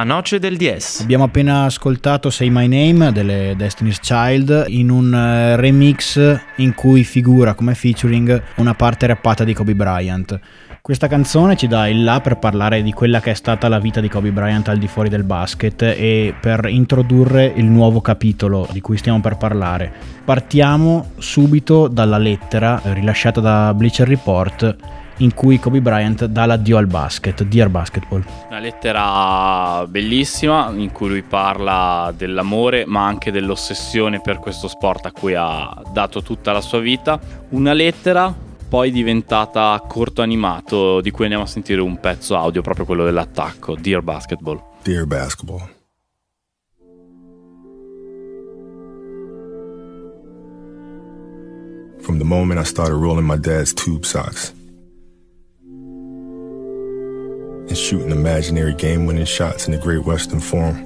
La noce del DS. Abbiamo appena ascoltato Say My Name delle Destiny's Child in un eh, remix in cui figura come featuring una parte rappata di Kobe Bryant. Questa canzone ci dà il là per parlare di quella che è stata la vita di Kobe Bryant al di fuori del basket e per introdurre il nuovo capitolo di cui stiamo per parlare. Partiamo subito dalla lettera rilasciata da Bleacher Report in cui Kobe Bryant dà l'addio al basket, Dear Basketball. Una lettera bellissima in cui lui parla dell'amore ma anche dell'ossessione per questo sport a cui ha dato tutta la sua vita. Una lettera poi diventata corto animato di cui andiamo a sentire un pezzo audio, proprio quello dell'attacco, Dear Basketball. Dear Basketball. From the moment I started rolling my dad's tube socks and shooting imaginary game winning shots in the Great Western Forum,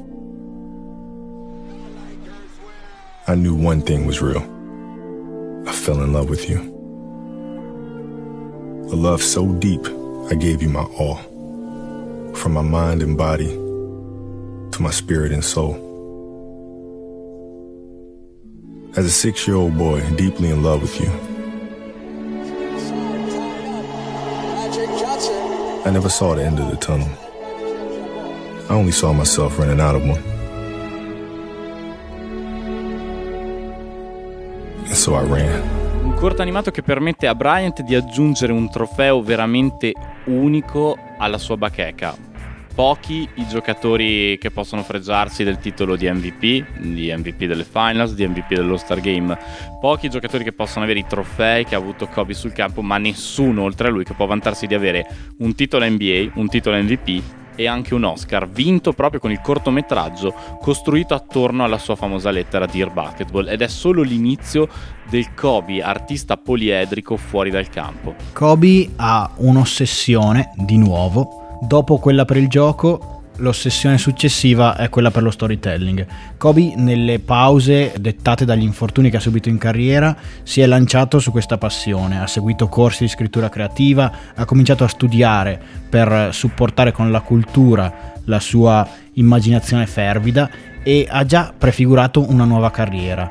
I knew one thing was real. I fell in love with you. A love so deep, I gave you my all. From my mind and body to my spirit and soul. As a six year old boy, deeply in love with you, I never saw the end of the tunnel. I only saw myself running out of one. And so I ran. Un corto animato che permette a Bryant di aggiungere un trofeo veramente unico alla sua bacheca. Pochi i giocatori che possono fregiarsi del titolo di MVP, di MVP delle finals, di MVP dello Star Game. Pochi i giocatori che possono avere i trofei che ha avuto Kobe sul campo, ma nessuno oltre a lui che può vantarsi di avere un titolo NBA, un titolo MVP e anche un Oscar, vinto proprio con il cortometraggio costruito attorno alla sua famosa lettera Dear Basketball ed è solo l'inizio del Kobe, artista poliedrico fuori dal campo. Kobe ha un'ossessione, di nuovo, Dopo quella per il gioco, l'ossessione successiva è quella per lo storytelling. Kobe, nelle pause dettate dagli infortuni che ha subito in carriera, si è lanciato su questa passione, ha seguito corsi di scrittura creativa, ha cominciato a studiare per supportare con la cultura la sua immaginazione fervida e ha già prefigurato una nuova carriera.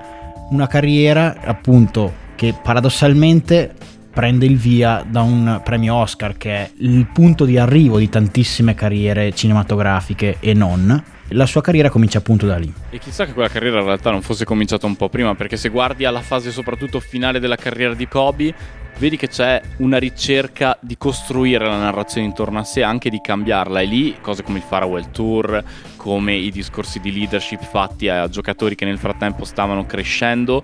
Una carriera appunto che paradossalmente prende il via da un premio Oscar che è il punto di arrivo di tantissime carriere cinematografiche e non. La sua carriera comincia appunto da lì. E chissà che quella carriera in realtà non fosse cominciata un po' prima, perché se guardi alla fase soprattutto finale della carriera di Kobe, vedi che c'è una ricerca di costruire la narrazione intorno a sé, anche di cambiarla. E lì cose come il Farewell Tour, come i discorsi di leadership fatti a giocatori che nel frattempo stavano crescendo,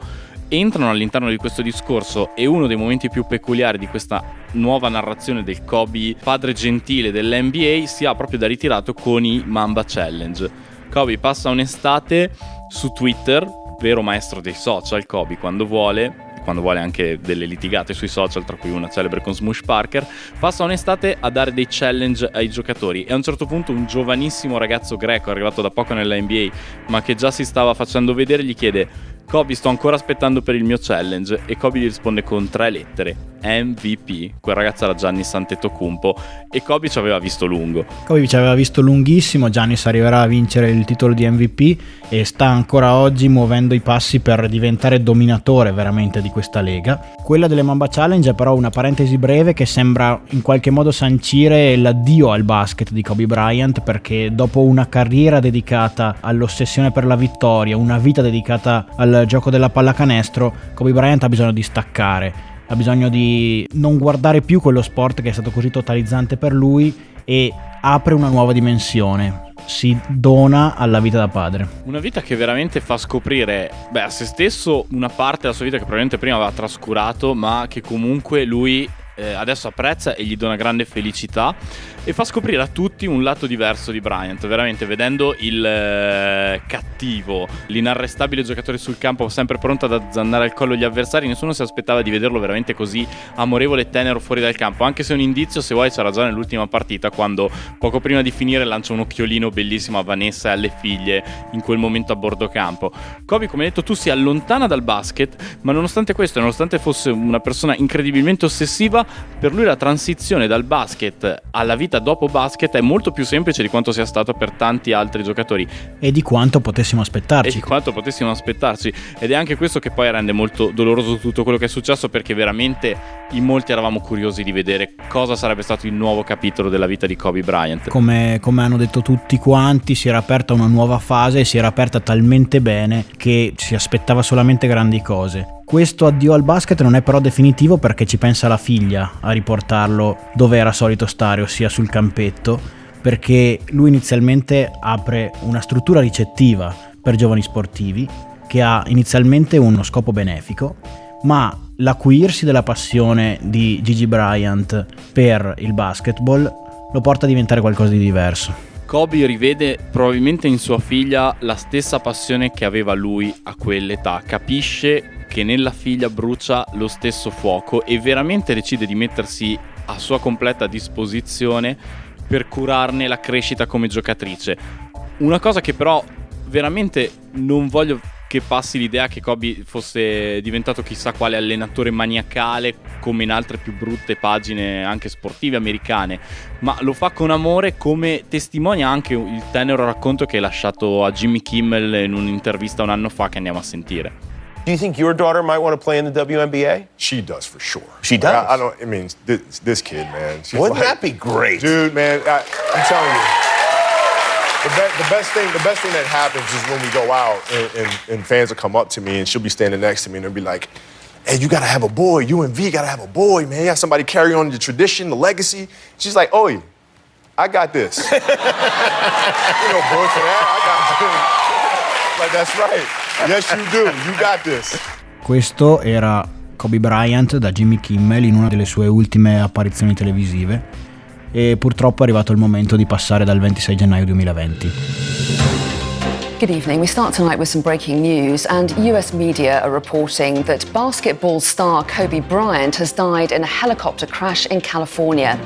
entrano all'interno di questo discorso e uno dei momenti più peculiari di questa nuova narrazione del Kobe padre gentile dell'NBA si ha proprio da ritirato con i Mamba Challenge. Kobe passa un'estate su Twitter, vero maestro dei social Kobe quando vuole, quando vuole anche delle litigate sui social, tra cui una celebre con Smush Parker, passa un'estate a dare dei challenge ai giocatori e a un certo punto un giovanissimo ragazzo greco arrivato da poco nella NBA ma che già si stava facendo vedere gli chiede Kobe sto ancora aspettando per il mio challenge. E Kobe gli risponde con tre lettere MVP, quel ragazzo era Gianni Santetocumpo e Kobe ci aveva visto lungo. Kobe ci aveva visto lunghissimo, Giannis arriverà a vincere il titolo di MVP e sta ancora oggi muovendo i passi per diventare dominatore veramente di questa lega. Quella delle Mamba Challenge è però una parentesi breve che sembra in qualche modo sancire l'addio al basket di Kobe Bryant perché dopo una carriera dedicata all'ossessione per la vittoria, una vita dedicata al gioco della pallacanestro, Kobe Bryant ha bisogno di staccare ha bisogno di non guardare più quello sport che è stato così totalizzante per lui e apre una nuova dimensione. Si dona alla vita da padre. Una vita che veramente fa scoprire beh, a se stesso una parte della sua vita che probabilmente prima aveva trascurato, ma che comunque lui eh, adesso apprezza e gli dona grande felicità e fa scoprire a tutti un lato diverso di Bryant, veramente vedendo il eh, cattivo, l'inarrestabile giocatore sul campo sempre pronto ad azzannare al collo gli avversari, nessuno si aspettava di vederlo veramente così amorevole e tenero fuori dal campo, anche se un indizio se vuoi c'era già nell'ultima partita quando poco prima di finire lancia un occhiolino bellissimo a Vanessa e alle figlie in quel momento a bordo campo. Kobe, come detto, tu si allontana dal basket, ma nonostante questo, nonostante fosse una persona incredibilmente ossessiva, Per lui la transizione dal basket alla vita dopo basket è molto più semplice di quanto sia stato per tanti altri giocatori. E di quanto potessimo aspettarci. E di quanto potessimo aspettarci. Ed è anche questo che poi rende molto doloroso tutto quello che è successo perché veramente in molti eravamo curiosi di vedere cosa sarebbe stato il nuovo capitolo della vita di Kobe Bryant. Come, come hanno detto tutti quanti, si era aperta una nuova fase e si era aperta talmente bene che si aspettava solamente grandi cose. Questo addio al basket non è però definitivo perché ci pensa la figlia a riportarlo dove era solito stare, ossia sul campetto, perché lui inizialmente apre una struttura ricettiva per giovani sportivi che ha inizialmente uno scopo benefico, ma l'acuirsi della passione di Gigi Bryant per il basketball lo porta a diventare qualcosa di diverso. Kobe rivede probabilmente in sua figlia la stessa passione che aveva lui a quell'età, capisce che nella figlia brucia lo stesso fuoco e veramente decide di mettersi a sua completa disposizione per curarne la crescita come giocatrice. Una cosa che però veramente non voglio che passi l'idea che Kobe fosse diventato chissà quale allenatore maniacale come in altre più brutte pagine anche sportive americane, ma lo fa con amore come testimonia anche il tenero racconto che ha lasciato a Jimmy Kimmel in un'intervista un anno fa che andiamo a sentire. Do you think your daughter might want to play in the WNBA? She does for sure. She does. I, I don't. I mean, this, this kid, man. she's Wouldn't like- that be great? dude? Man, I, I'm telling you. The, be- the best thing, the best thing that happens is when we go out and, and, and fans will come up to me and she'll be standing next to me and they'll be like, "Hey, you gotta have a boy. You and V gotta have a boy, man. You have somebody carry on the tradition, the legacy." She's like, "Oh, I got this. you know, boy, for that, I got this. like that's right. Yes, you do. You got this." Questo era Kobe Bryant da Jimmy Kimmel in una delle sue ultime apparizioni televisive e purtroppo è arrivato il momento di passare dal 26 gennaio 2020. Good evening. We start tonight with some breaking news, and US media are reporting that basketball star Kobe Bryant has died in a helicopter crash in California.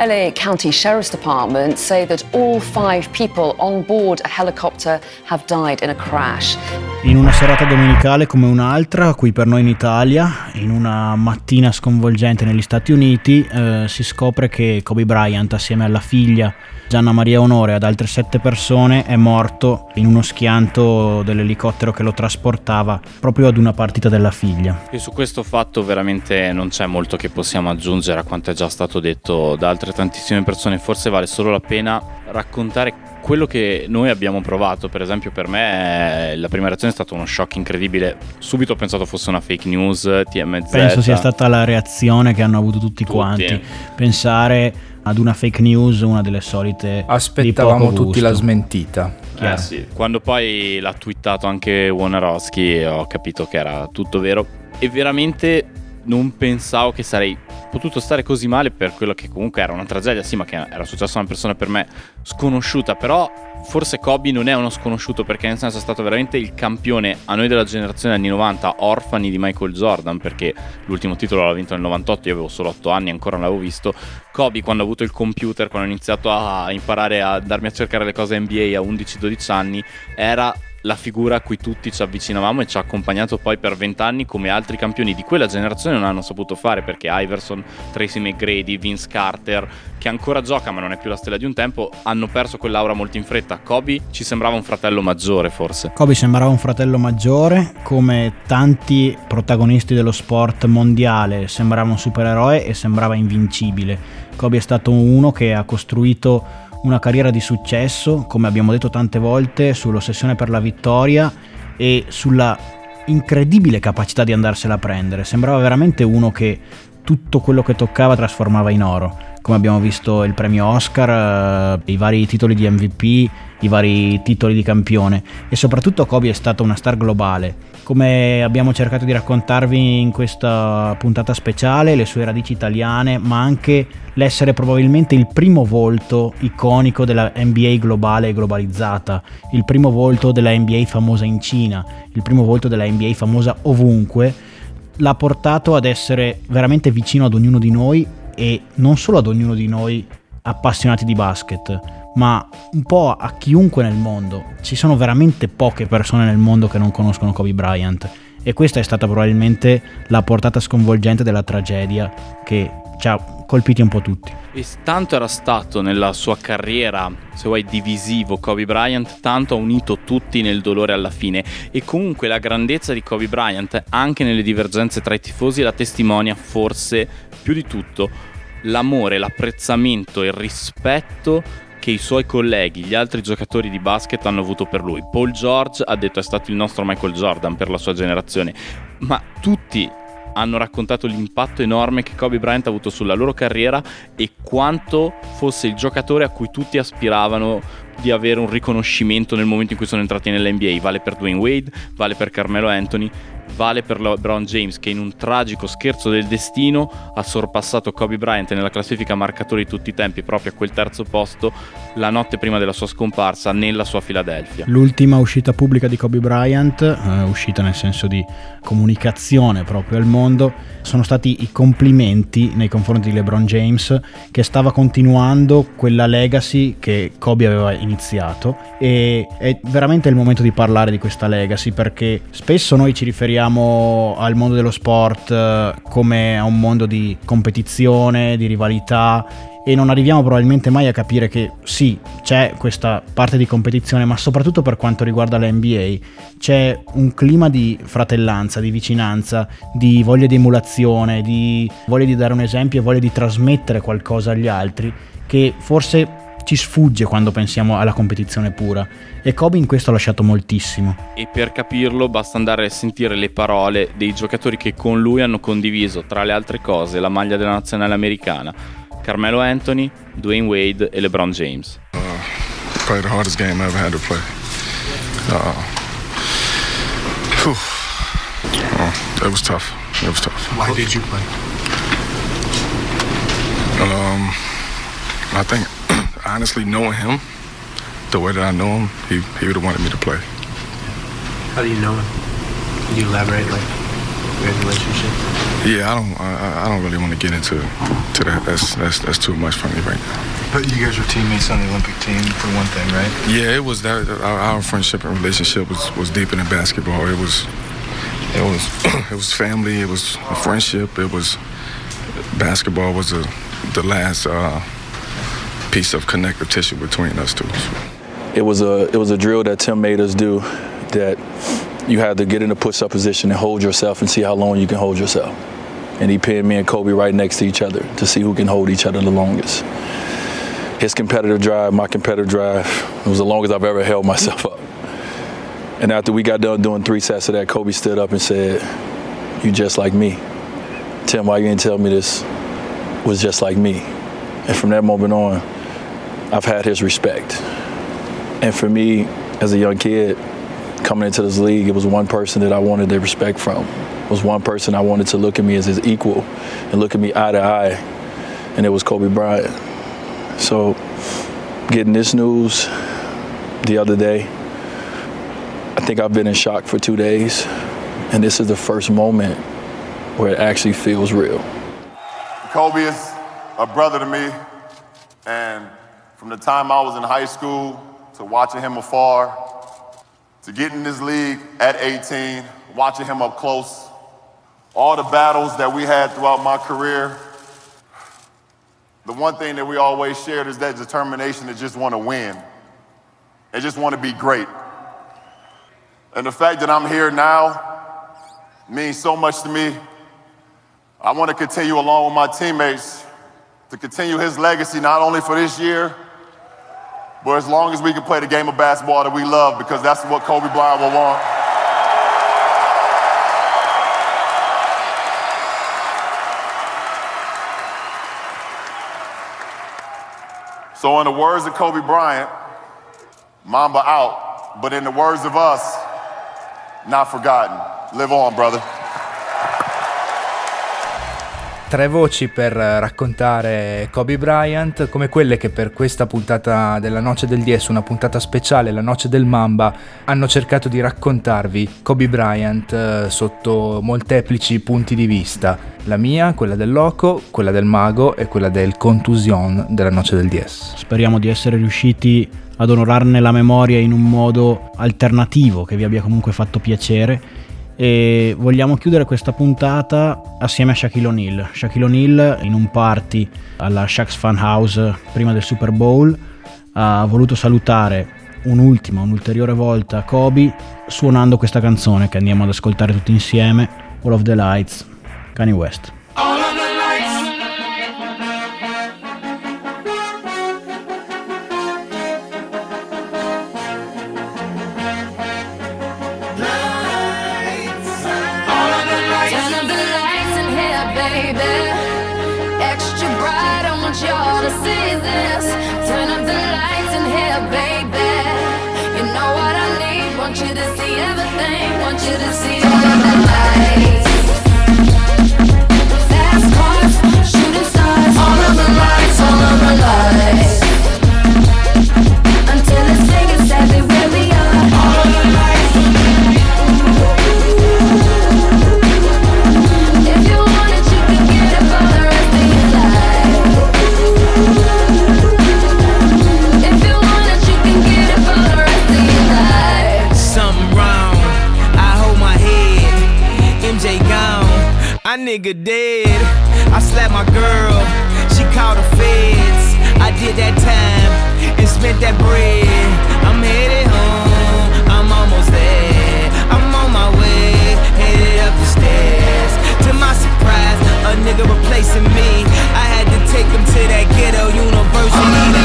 LA County Sheriff's Department say that all five people on board a helicopter have died in a crash. In una serata domenicale come un'altra, qui per noi in Italia, in una mattina sconvolgente negli Stati Uniti, eh, si scopre che Kobe Bryant assieme alla figlia Gianna Maria Onore e ad altre sette persone è morto in uno schianto dell'elicottero che lo trasportava proprio ad una partita della figlia. E su questo fatto veramente non c'è molto che possiamo aggiungere a quanto è già stato detto da altre tantissime persone, forse vale solo la pena raccontare quello che noi abbiamo provato, per esempio per me eh, la prima reazione è stato uno shock incredibile, subito ho pensato fosse una fake news, TMZ. Penso sia stata la reazione che hanno avuto tutti, Tutti. quanti. Pensare ad una fake news, una delle solite Aspettavamo di poco tutti la smentita. Eh sì, quando poi l'ha twittato anche Wonarowski ho capito che era tutto vero. E veramente non pensavo che sarei potuto stare così male per quello che comunque era una tragedia, sì, ma che era successo a una persona per me sconosciuta, però forse Kobe non è uno sconosciuto perché nel senso è stato veramente il campione a noi della generazione anni 90, orfani di Michael Jordan, perché l'ultimo titolo l'ha vinto nel 98, io avevo solo 8 anni, ancora non l'avevo visto. Kobe quando ha avuto il computer, quando ho iniziato a imparare a darmi a cercare le cose NBA a 11-12 anni, era la figura a cui tutti ci avvicinavamo e ci ha accompagnato poi per vent'anni come altri campioni di quella generazione non hanno saputo fare perché Iverson, Tracy McGrady, Vince Carter, che ancora gioca ma non è più la stella di un tempo, hanno perso quell'aura molto in fretta. Kobe ci sembrava un fratello maggiore forse. Kobe sembrava un fratello maggiore, come tanti protagonisti dello sport mondiale, sembrava un supereroe e sembrava invincibile. Kobe è stato uno che ha costruito una carriera di successo, come abbiamo detto tante volte, sull'ossessione per la vittoria e sulla incredibile capacità di andarsela a prendere. Sembrava veramente uno che tutto quello che toccava trasformava in oro. Come abbiamo visto il premio Oscar, eh, i vari titoli di MVP, i vari titoli di campione e soprattutto Kobe è stata una star globale. Come abbiamo cercato di raccontarvi in questa puntata speciale, le sue radici italiane, ma anche l'essere probabilmente il primo volto iconico della NBA globale e globalizzata, il primo volto della NBA famosa in Cina, il primo volto della NBA famosa ovunque, l'ha portato ad essere veramente vicino ad ognuno di noi e non solo ad ognuno di noi appassionati di basket, ma un po' a chiunque nel mondo. Ci sono veramente poche persone nel mondo che non conoscono Kobe Bryant e questa è stata probabilmente la portata sconvolgente della tragedia che ci ha colpiti un po' tutti. E tanto era stato nella sua carriera, se vuoi, divisivo Kobe Bryant, tanto ha unito tutti nel dolore alla fine. E comunque la grandezza di Kobe Bryant, anche nelle divergenze tra i tifosi, la testimonia forse più di tutto l'amore, l'apprezzamento e il rispetto che i suoi colleghi, gli altri giocatori di basket hanno avuto per lui. Paul George ha detto è stato il nostro Michael Jordan per la sua generazione, ma tutti hanno raccontato l'impatto enorme che Kobe Bryant ha avuto sulla loro carriera e quanto fosse il giocatore a cui tutti aspiravano di avere un riconoscimento nel momento in cui sono entrati nell'NBA. Vale per Dwayne Wade, vale per Carmelo Anthony vale per LeBron James che in un tragico scherzo del destino ha sorpassato Kobe Bryant nella classifica marcatori di tutti i tempi proprio a quel terzo posto la notte prima della sua scomparsa nella sua Philadelphia. L'ultima uscita pubblica di Kobe Bryant, eh, uscita nel senso di comunicazione proprio al mondo, sono stati i complimenti nei confronti di LeBron James che stava continuando quella legacy che Kobe aveva iniziato e è veramente il momento di parlare di questa legacy perché spesso noi ci riferiamo al mondo dello sport eh, come a un mondo di competizione, di rivalità e non arriviamo probabilmente mai a capire che sì, c'è questa parte di competizione, ma soprattutto per quanto riguarda la NBA c'è un clima di fratellanza, di vicinanza, di voglia di emulazione, di voglia di dare un esempio e voglia di trasmettere qualcosa agli altri che forse ci sfugge quando pensiamo alla competizione pura e Kobe in questo ha lasciato moltissimo. E per capirlo basta andare a sentire le parole dei giocatori che con lui hanno condiviso, tra le altre cose, la maglia della nazionale americana Carmelo Anthony, Dwayne Wade e LeBron James. Uh, the hardest game I ever had to play. Uh, uh, it was tough. It was tough. Why did you play? Um, I think honestly knowing him, the way that I know him, he he would have wanted me to play. How do you know him? Can you elaborate, like your relationship? Yeah, I don't. I, I don't really want to get into to that. That's that's that's too much for me right now. But you guys were teammates on the Olympic team for one thing, right? Yeah, it was that. Our, our friendship and relationship was was deeper than basketball. It was. It was. it was family. It was a friendship. It was. Basketball was a, the last uh, piece of connective tissue between us two. It was a it was a drill that Tim made us do that you had to get in a push-up position and hold yourself and see how long you can hold yourself. And he pinned me and Kobe right next to each other to see who can hold each other the longest. His competitive drive, my competitive drive, it was the longest I've ever held myself up. And after we got done doing three sets of that, Kobe stood up and said, You just like me. Tim, why you didn't tell me this was just like me? And from that moment on, I've had his respect. And for me, as a young kid, coming into this league, it was one person that I wanted the respect from. It was one person I wanted to look at me as his equal and look at me eye to eye, and it was Kobe Bryant. So, getting this news the other day, I think I've been in shock for two days, and this is the first moment where it actually feels real. Kobe is a brother to me, and from the time I was in high school to watching him afar to getting in this league at 18, watching him up close, all the battles that we had throughout my career. The one thing that we always shared is that determination to just want to win and just want to be great. And the fact that I'm here now means so much to me. I want to continue along with my teammates to continue his legacy not only for this year, but as long as we can play the game of basketball that we love, because that's what Kobe Bryant will want. So, in the words of Kobe Bryant, Mamba out. But in the words of us, not forgotten. Live on, brother. Tre voci per raccontare Kobe Bryant, come quelle che per questa puntata della Noce del DS, una puntata speciale, la Noce del Mamba, hanno cercato di raccontarvi Kobe Bryant eh, sotto molteplici punti di vista. La mia, quella del Loco, quella del Mago e quella del Contusion della Noce del DS. Speriamo di essere riusciti ad onorarne la memoria in un modo alternativo che vi abbia comunque fatto piacere e vogliamo chiudere questa puntata assieme a Shaquille O'Neal. Shaquille O'Neal in un party alla Shaq's Fun House prima del Super Bowl ha voluto salutare un'ultima, un'ulteriore volta Kobe suonando questa canzone che andiamo ad ascoltare tutti insieme, All of the Lights, Kanye West. Spent that bread. I'm headed home, I'm almost there. I'm on my way, headed up the stairs. To my surprise, a nigga replacing me. I had to take him to that ghetto university.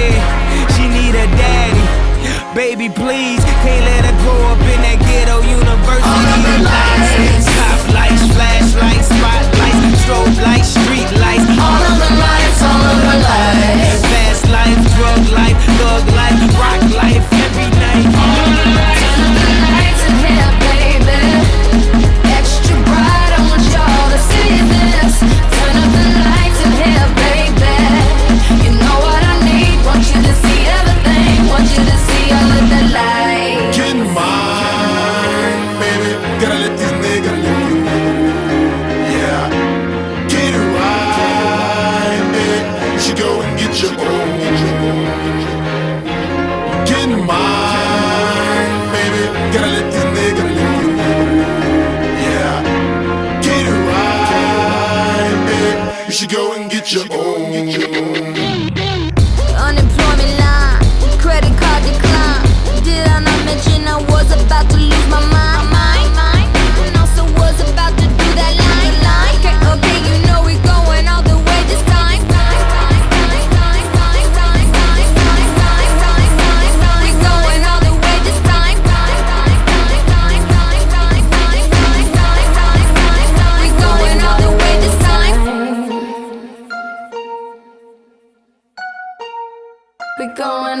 That. She need a daddy. Baby, please, can't let her grow up in that ghetto university. All of the lights, top lights, flashlights, spotlights, strobe lights. go and get your own.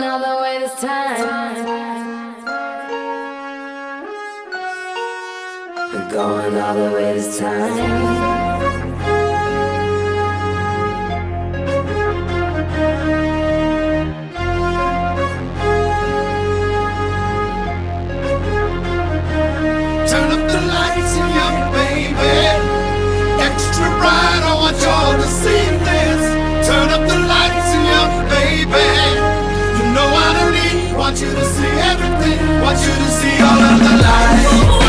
all the way this time. We're going all the way this time. Bright, I want y'all to see this. Turn up the lights in your baby want you to see everything. Want you to see all of the lights.